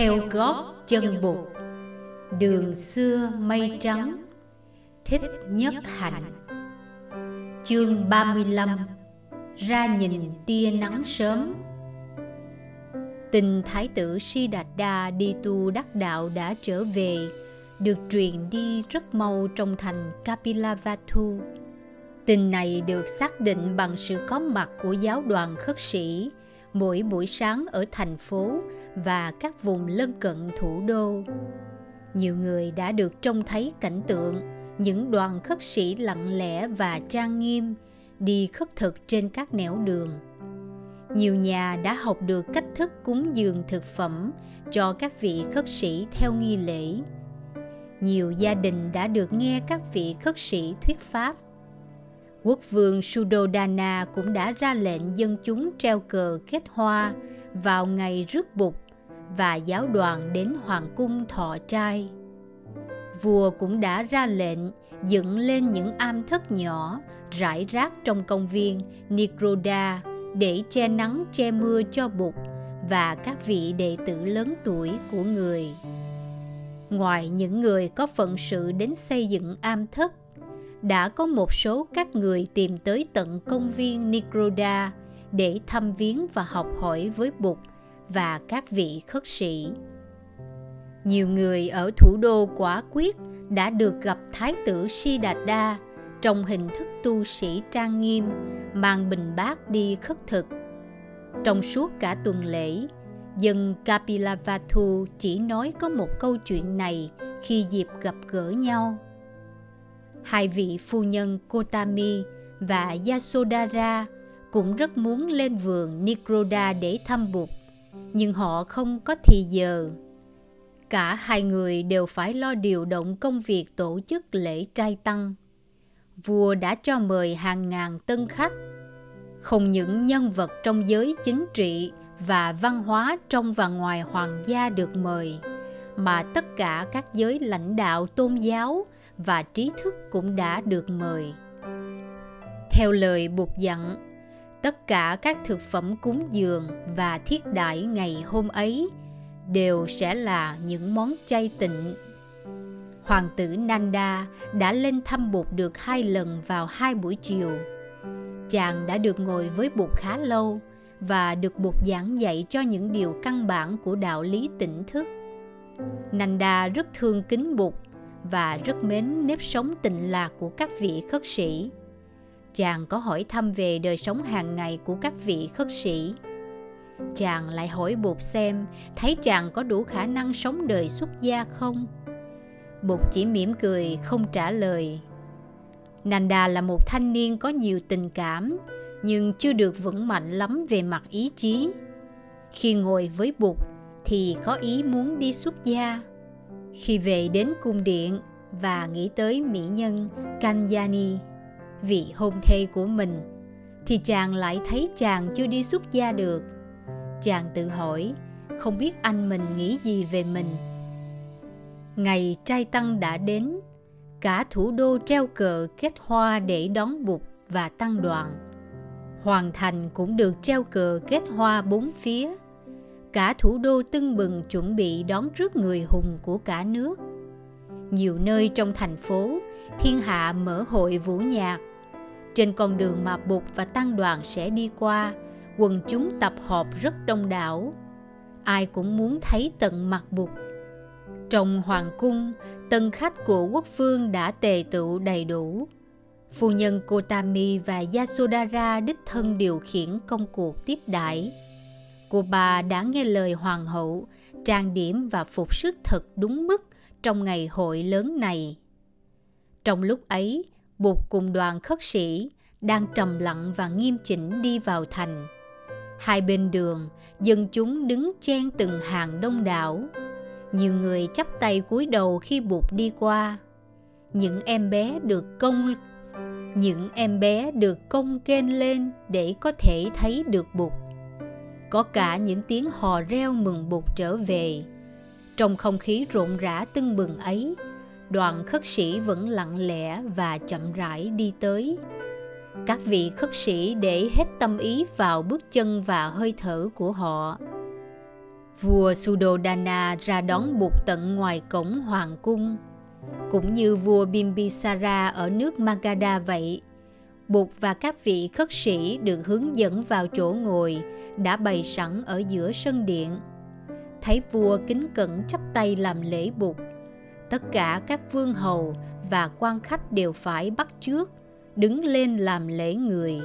theo gót chân bụt. Đường xưa mây trắng thích nhất hạnh. Chương 35 ra nhìn tia nắng sớm. Tình Thái tử si đạt đa đi tu đắc đạo đã trở về, được truyền đi rất mau trong thành Kapilavatthu. Tình này được xác định bằng sự có mặt của giáo đoàn khất sĩ mỗi buổi sáng ở thành phố và các vùng lân cận thủ đô. Nhiều người đã được trông thấy cảnh tượng, những đoàn khất sĩ lặng lẽ và trang nghiêm đi khất thực trên các nẻo đường. Nhiều nhà đã học được cách thức cúng dường thực phẩm cho các vị khất sĩ theo nghi lễ. Nhiều gia đình đã được nghe các vị khất sĩ thuyết pháp quốc vương Suddhodana cũng đã ra lệnh dân chúng treo cờ kết hoa vào ngày rước bục và giáo đoàn đến hoàng cung thọ trai. Vua cũng đã ra lệnh dựng lên những am thất nhỏ rải rác trong công viên Nikroda để che nắng che mưa cho Bụt và các vị đệ tử lớn tuổi của người. Ngoài những người có phận sự đến xây dựng am thất, đã có một số các người tìm tới tận công viên Nikroda để thăm viếng và học hỏi với Bụt và các vị khất sĩ. Nhiều người ở thủ đô quả quyết đã được gặp Thái tử Siddhartha trong hình thức tu sĩ trang nghiêm mang bình bát đi khất thực. Trong suốt cả tuần lễ, dân Kapilavatthu chỉ nói có một câu chuyện này khi dịp gặp gỡ nhau. Hai vị phu nhân Kotami và Yasodhara cũng rất muốn lên vườn Nikroda để thăm Bụt, nhưng họ không có thì giờ. Cả hai người đều phải lo điều động công việc tổ chức lễ trai tăng vua đã cho mời hàng ngàn tân khách không những nhân vật trong giới chính trị và văn hóa trong và ngoài hoàng gia được mời mà tất cả các giới lãnh đạo tôn giáo và trí thức cũng đã được mời theo lời buộc dặn, tất cả các thực phẩm cúng dường và thiết đãi ngày hôm ấy đều sẽ là những món chay tịnh hoàng tử Nanda đã lên thăm Bụt được hai lần vào hai buổi chiều. Chàng đã được ngồi với Bụt khá lâu và được Bụt giảng dạy cho những điều căn bản của đạo lý tỉnh thức. Nanda rất thương kính Bụt và rất mến nếp sống tịnh lạc của các vị khất sĩ. Chàng có hỏi thăm về đời sống hàng ngày của các vị khất sĩ. Chàng lại hỏi Bụt xem, thấy chàng có đủ khả năng sống đời xuất gia không? Bụt chỉ mỉm cười, không trả lời. Nanda là một thanh niên có nhiều tình cảm, nhưng chưa được vững mạnh lắm về mặt ý chí. Khi ngồi với Bụt thì có ý muốn đi xuất gia. Khi về đến cung điện và nghĩ tới mỹ nhân Kanyani, vị hôn thê của mình, thì chàng lại thấy chàng chưa đi xuất gia được. Chàng tự hỏi, không biết anh mình nghĩ gì về mình. Ngày trai tăng đã đến cả thủ đô treo cờ kết hoa để đón bụt và tăng đoàn. Hoàng thành cũng được treo cờ kết hoa bốn phía cả thủ đô tưng bừng chuẩn bị đón rước người hùng của cả nước nhiều nơi trong thành phố thiên hạ mở hội vũ nhạc trên con đường mà bục và tăng đoàn sẽ đi qua quần chúng tập họp rất đông đảo ai cũng muốn thấy tận mặt bục trong hoàng cung, tân khách của quốc vương đã tề tựu đầy đủ. Phu nhân Kotami và Yasodhara đích thân điều khiển công cuộc tiếp đãi. Cô bà đã nghe lời hoàng hậu, trang điểm và phục sức thật đúng mức trong ngày hội lớn này. Trong lúc ấy, Bụt cùng đoàn khất sĩ đang trầm lặng và nghiêm chỉnh đi vào thành. Hai bên đường, dân chúng đứng chen từng hàng đông đảo, nhiều người chắp tay cúi đầu khi bụt đi qua những em bé được công những em bé được công kênh lên để có thể thấy được bụt có cả những tiếng hò reo mừng bụt trở về. Trong không khí rộn rã tưng bừng ấy đoàn khất sĩ vẫn lặng lẽ và chậm rãi đi tới. Các vị khất sĩ để hết tâm ý vào bước chân và hơi thở của họ. Vua Sudodana ra đón Bụt tận ngoài cổng hoàng cung, cũng như vua Bimbisara ở nước Magadha vậy. Bụt và các vị khất sĩ được hướng dẫn vào chỗ ngồi đã bày sẵn ở giữa sân điện. Thấy vua kính cẩn chắp tay làm lễ Bụt, tất cả các vương hầu và quan khách đều phải bắt trước đứng lên làm lễ người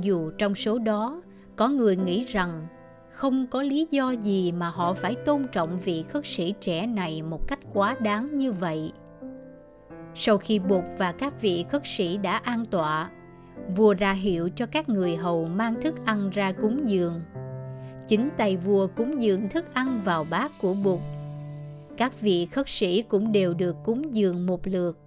dù trong số đó có người nghĩ rằng không có lý do gì mà họ phải tôn trọng vị khất sĩ trẻ này một cách quá đáng như vậy sau khi bụt và các vị khất sĩ đã an tọa vua ra hiệu cho các người hầu mang thức ăn ra cúng dường chính tay vua cúng dường thức ăn vào bát của bụt các vị khất sĩ cũng đều được cúng dường một lượt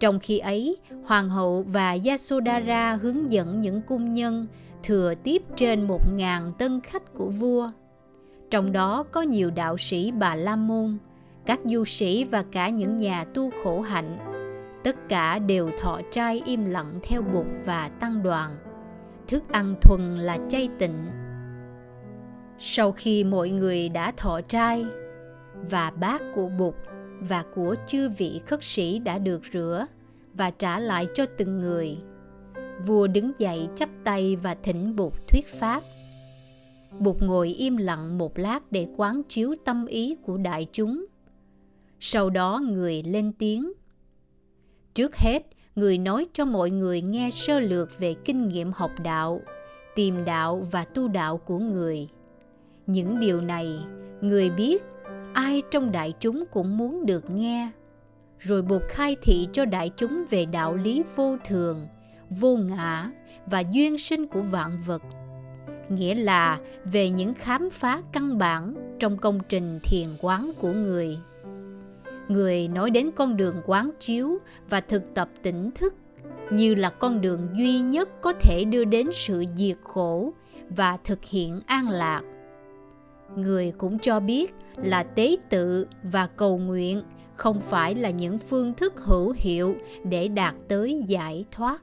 trong khi ấy, hoàng hậu và Yasodhara hướng dẫn những cung nhân thừa tiếp trên một ngàn tân khách của vua. Trong đó có nhiều đạo sĩ Bà La Môn, các du sĩ và cả những nhà tu khổ hạnh. Tất cả đều thọ trai im lặng theo bụt và tăng đoàn. Thức ăn thuần là chay tịnh. Sau khi mọi người đã thọ trai và bát của bụt và của chư vị khất sĩ đã được rửa và trả lại cho từng người. Vua đứng dậy chắp tay và thỉnh Bụt thuyết pháp. Bụt ngồi im lặng một lát để quán chiếu tâm ý của đại chúng. Sau đó người lên tiếng. Trước hết, người nói cho mọi người nghe sơ lược về kinh nghiệm học đạo, tìm đạo và tu đạo của người. Những điều này, người biết ai trong đại chúng cũng muốn được nghe. Rồi buộc khai thị cho đại chúng về đạo lý vô thường vô ngã và duyên sinh của vạn vật. Nghĩa là về những khám phá căn bản trong công trình thiền quán của người người nói đến con đường quán chiếu và thực tập tỉnh thức như là con đường duy nhất có thể đưa đến sự diệt khổ và thực hiện an lạc. Người cũng cho biết là tế tự và cầu nguyện không phải là những phương thức hữu hiệu để đạt tới giải thoát.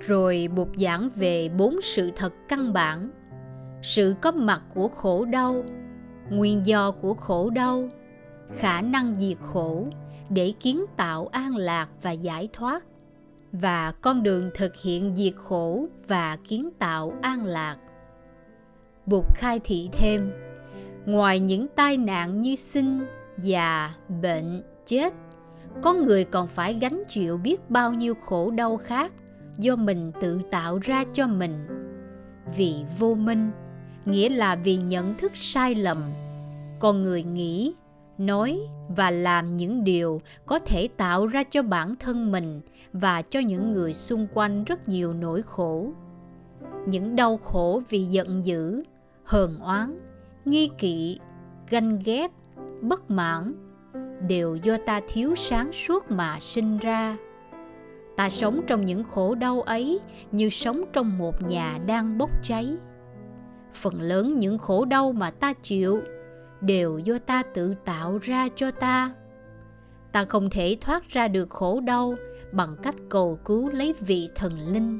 Rồi bục giảng về bốn sự thật căn bản. Sự có mặt của khổ đau, nguyên do của khổ đau khả năng diệt khổ để kiến tạo an lạc và giải thoát và con đường thực hiện diệt khổ và kiến tạo an lạc bụt khai thị thêm ngoài những tai nạn như sinh già, bệnh, chết. Có người còn phải gánh chịu biết bao nhiêu khổ đau khác do mình tự tạo ra cho mình. Vì vô minh, nghĩa là vì nhận thức sai lầm. Con người nghĩ, nói và làm những điều có thể tạo ra cho bản thân mình và cho những người xung quanh rất nhiều nỗi khổ. Những đau khổ vì giận dữ, hờn oán, nghi kỵ, ganh ghét bất mãn đều do ta thiếu sáng suốt mà sinh ra ta sống trong những khổ đau ấy như sống trong một nhà đang bốc cháy phần lớn những khổ đau mà ta chịu đều do ta tự tạo ra cho ta. Ta không thể thoát ra được khổ đau bằng cách cầu cứu lấy vị thần linh.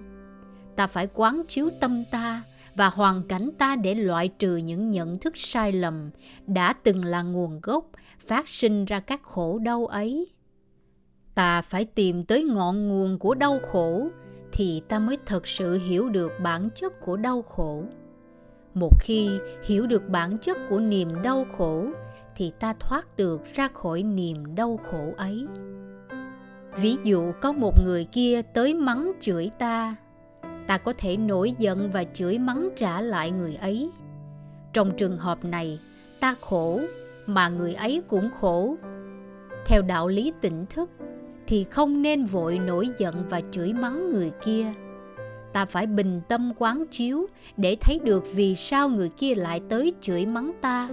Ta phải quán chiếu tâm ta và hoàn cảnh ta để loại trừ những nhận thức sai lầm đã từng là nguồn gốc phát sinh ra các khổ đau ấy. Ta phải tìm tới ngọn nguồn của đau khổ thì ta mới thật sự hiểu được bản chất của đau khổ một khi hiểu được bản chất của niềm đau khổ, thì ta thoát được ra khỏi niềm đau khổ ấy. Ví dụ có một người kia tới mắng chửi ta ta có thể nổi giận và chửi mắng trả lại người ấy. Trong trường hợp này, ta khổ mà người ấy cũng khổ. Theo đạo lý tỉnh thức, thì không nên vội nổi giận và chửi mắng người kia ta phải bình tâm quán chiếu để thấy được vì sao người kia lại tới chửi mắng ta.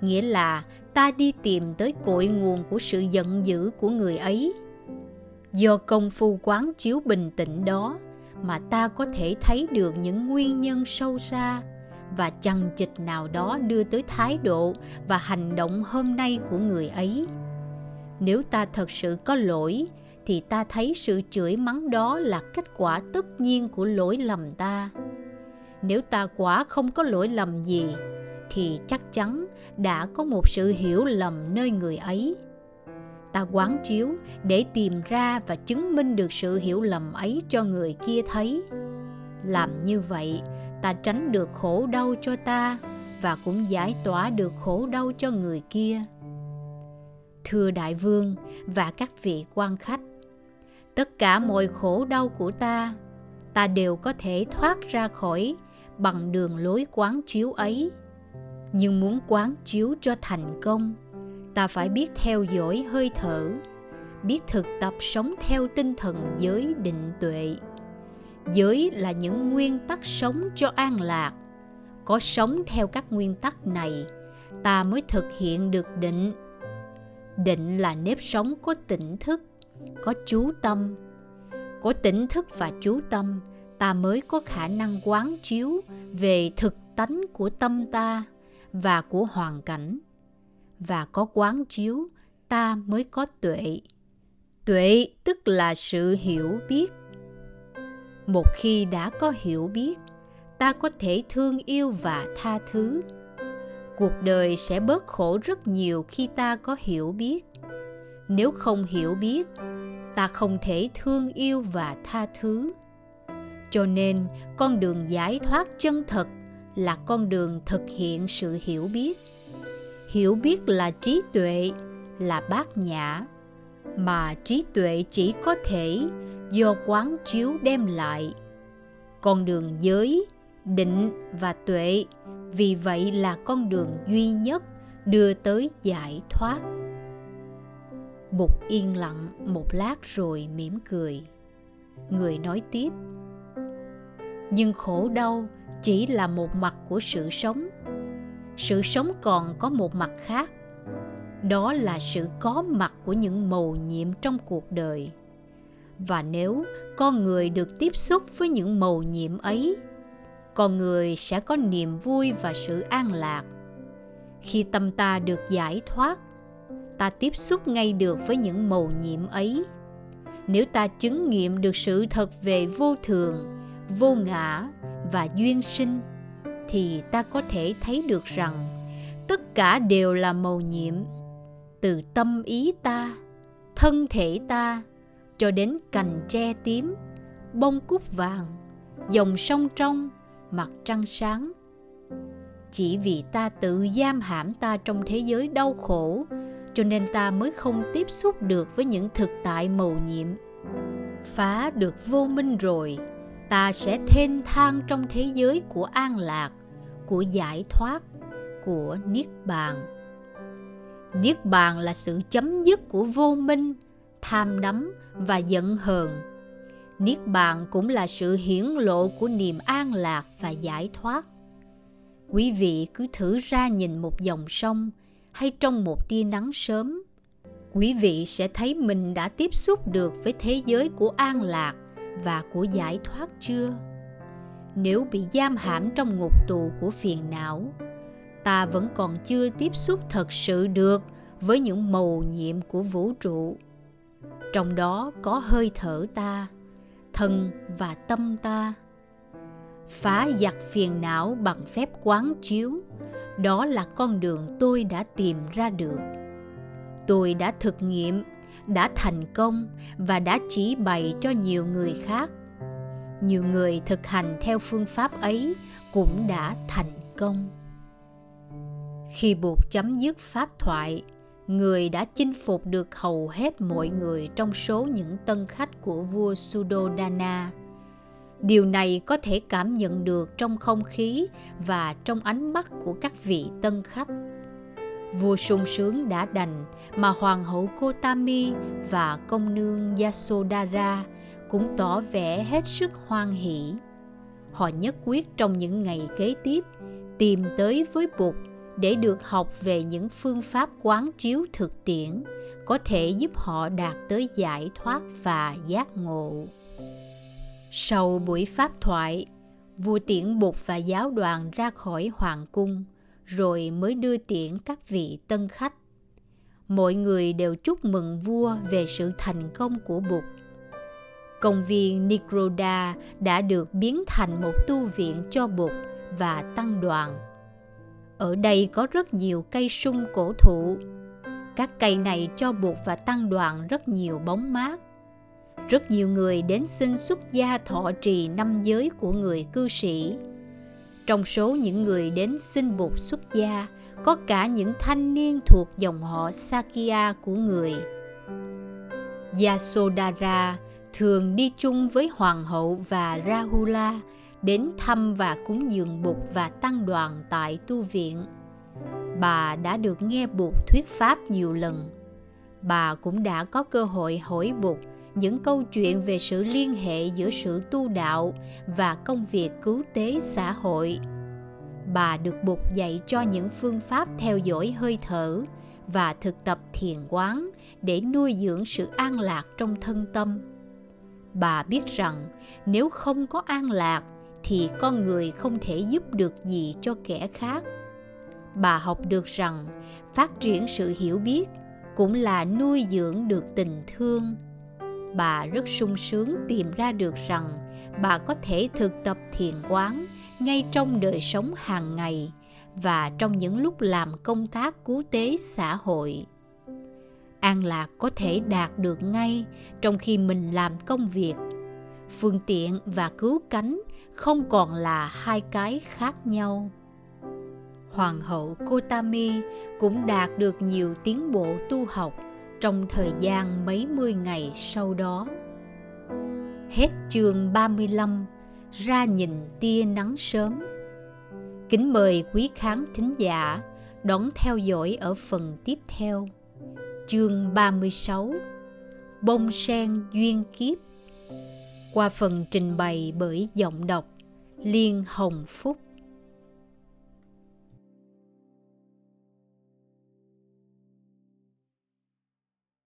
Nghĩa là ta đi tìm tới cội nguồn của sự giận dữ của người ấy. Do công phu quán chiếu bình tĩnh đó mà ta có thể thấy được những nguyên nhân sâu xa và chằng chịch nào đó đưa tới thái độ và hành động hôm nay của người ấy. Nếu ta thật sự có lỗi thì ta thấy sự chửi mắng đó là kết quả tất nhiên của lỗi lầm ta. Nếu ta quả không có lỗi lầm gì, thì chắc chắn đã có một sự hiểu lầm nơi người ấy. Ta quán chiếu để tìm ra và chứng minh được sự hiểu lầm ấy cho người kia thấy. Làm như vậy, ta tránh được khổ đau cho ta và cũng giải tỏa được khổ đau cho người kia. Thưa đại vương và các vị quan khách tất cả mọi khổ đau của ta ta đều có thể thoát ra khỏi bằng đường lối quán chiếu ấy. Nhưng muốn quán chiếu cho thành công, ta phải biết theo dõi hơi thở, biết thực tập sống theo tinh thần giới định tuệ. Giới là những nguyên tắc sống cho an lạc. Có sống theo các nguyên tắc này, ta mới thực hiện được định. Định là nếp sống có tỉnh thức có chú tâm, có tỉnh thức và chú tâm, ta mới có khả năng quán chiếu về thực tánh của tâm ta và của hoàn cảnh. Và có quán chiếu, ta mới có tuệ. Tuệ tức là sự hiểu biết. Một khi đã có hiểu biết, ta có thể thương yêu và tha thứ. Cuộc đời sẽ bớt khổ rất nhiều khi ta có hiểu biết nếu không hiểu biết, ta không thể thương yêu và tha thứ. Cho nên, con đường giải thoát chân thật là con đường thực hiện sự hiểu biết. Hiểu biết là trí tuệ, là bát nhã. Mà trí tuệ chỉ có thể do quán chiếu đem lại. Con đường giới, định và tuệ, vì vậy là con đường duy nhất đưa tới giải thoát bụt yên lặng một lát rồi mỉm cười. Người nói tiếp, nhưng khổ đau chỉ là một mặt của sự sống. Sự sống còn có một mặt khác, đó là sự có mặt của những mầu nhiệm trong cuộc đời. Và nếu con người được tiếp xúc với những mầu nhiệm ấy, con người sẽ có niềm vui và sự an lạc. Khi tâm ta được giải thoát ta tiếp xúc ngay được với những mầu nhiệm ấy. Nếu ta chứng nghiệm được sự thật về vô thường, vô ngã và duyên sinh, thì ta có thể thấy được rằng tất cả đều là màu nhiệm, từ tâm ý ta, thân thể ta, cho đến cành tre tím, bông cúc vàng, dòng sông trong, mặt trăng sáng. Chỉ vì ta tự giam hãm ta trong thế giới đau khổ cho nên ta mới không tiếp xúc được với những thực tại màu nhiệm. Phá được vô minh rồi, ta sẽ thênh thang trong thế giới của an lạc, của giải thoát, của niết bàn. Niết bàn là sự chấm dứt của vô minh, tham đắm và giận hờn. Niết bàn cũng là sự hiển lộ của niềm an lạc và giải thoát. Quý vị cứ thử ra nhìn một dòng sông hay trong một tia nắng sớm, quý vị sẽ thấy mình đã tiếp xúc được với thế giới của an lạc và của giải thoát chưa? Nếu bị giam hãm trong ngục tù của phiền não, ta vẫn còn chưa tiếp xúc thật sự được với những mầu nhiệm của vũ trụ. Trong đó có hơi thở ta, thân và tâm ta. Phá giặc phiền não bằng phép quán chiếu đó là con đường tôi đã tìm ra được. Tôi đã thực nghiệm, đã thành công và đã chỉ bày cho nhiều người khác. Nhiều người thực hành theo phương pháp ấy cũng đã thành công. Khi bụt chấm dứt pháp thoại, người đã chinh phục được hầu hết mọi người trong số những tân khách của vua Suddhodana. Điều này có thể cảm nhận được trong không khí và trong ánh mắt của các vị tân khách. Vua sung sướng đã đành mà hoàng hậu Kotami và công nương Yasodhara cũng tỏ vẻ hết sức hoan hỷ. Họ nhất quyết trong những ngày kế tiếp tìm tới với Bụt để được học về những phương pháp quán chiếu thực tiễn có thể giúp họ đạt tới giải thoát và giác ngộ. Sau buổi pháp thoại, vua tiễn Bụt và giáo đoàn ra khỏi hoàng cung, rồi mới đưa tiễn các vị tân khách. Mọi người đều chúc mừng vua về sự thành công của Bụt công viên Nikroda đã được biến thành một tu viện cho Bụt và tăng đoàn. Ở đây có rất nhiều cây sung cổ thụ. Các cây này cho bụt và tăng đoàn rất nhiều bóng mát. Rất nhiều người đến xin xuất gia thọ trì năm giới của người cư sĩ. Trong số những người đến xin buộc xuất gia, có cả những thanh niên thuộc dòng họ Sakya của người. Yasodhara thường đi chung với hoàng hậu và Rahula đến thăm và cúng dường Bụt và tăng đoàn tại tu viện. Bà đã được nghe Bụt thuyết pháp nhiều lần. Bà cũng đã có cơ hội hỏi Bụt những câu chuyện về sự liên hệ giữa sự tu đạo và công việc cứu tế xã hội. Bà được bục dạy cho những phương pháp theo dõi hơi thở và thực tập thiền quán để nuôi dưỡng sự an lạc trong thân tâm. Bà biết rằng nếu không có an lạc thì con người không thể giúp được gì cho kẻ khác bà học được rằng phát triển sự hiểu biết cũng là nuôi dưỡng được tình thương bà rất sung sướng tìm ra được rằng bà có thể thực tập thiền quán ngay trong đời sống hàng ngày và trong những lúc làm công tác cứu tế xã hội. An lạc có thể đạt được ngay trong khi mình làm công việc. Phương tiện và cứu cánh không còn là hai cái khác nhau. Hoàng hậu Kotami cũng đạt được nhiều tiến bộ tu học trong thời gian mấy mươi ngày sau đó. Hết chương 35, ra nhìn tia nắng sớm. Kính mời quý khán thính giả đón theo dõi ở phần tiếp theo. Chương 36 Bông sen duyên kiếp qua phần trình bày bởi giọng đọc Liên Hồng Phúc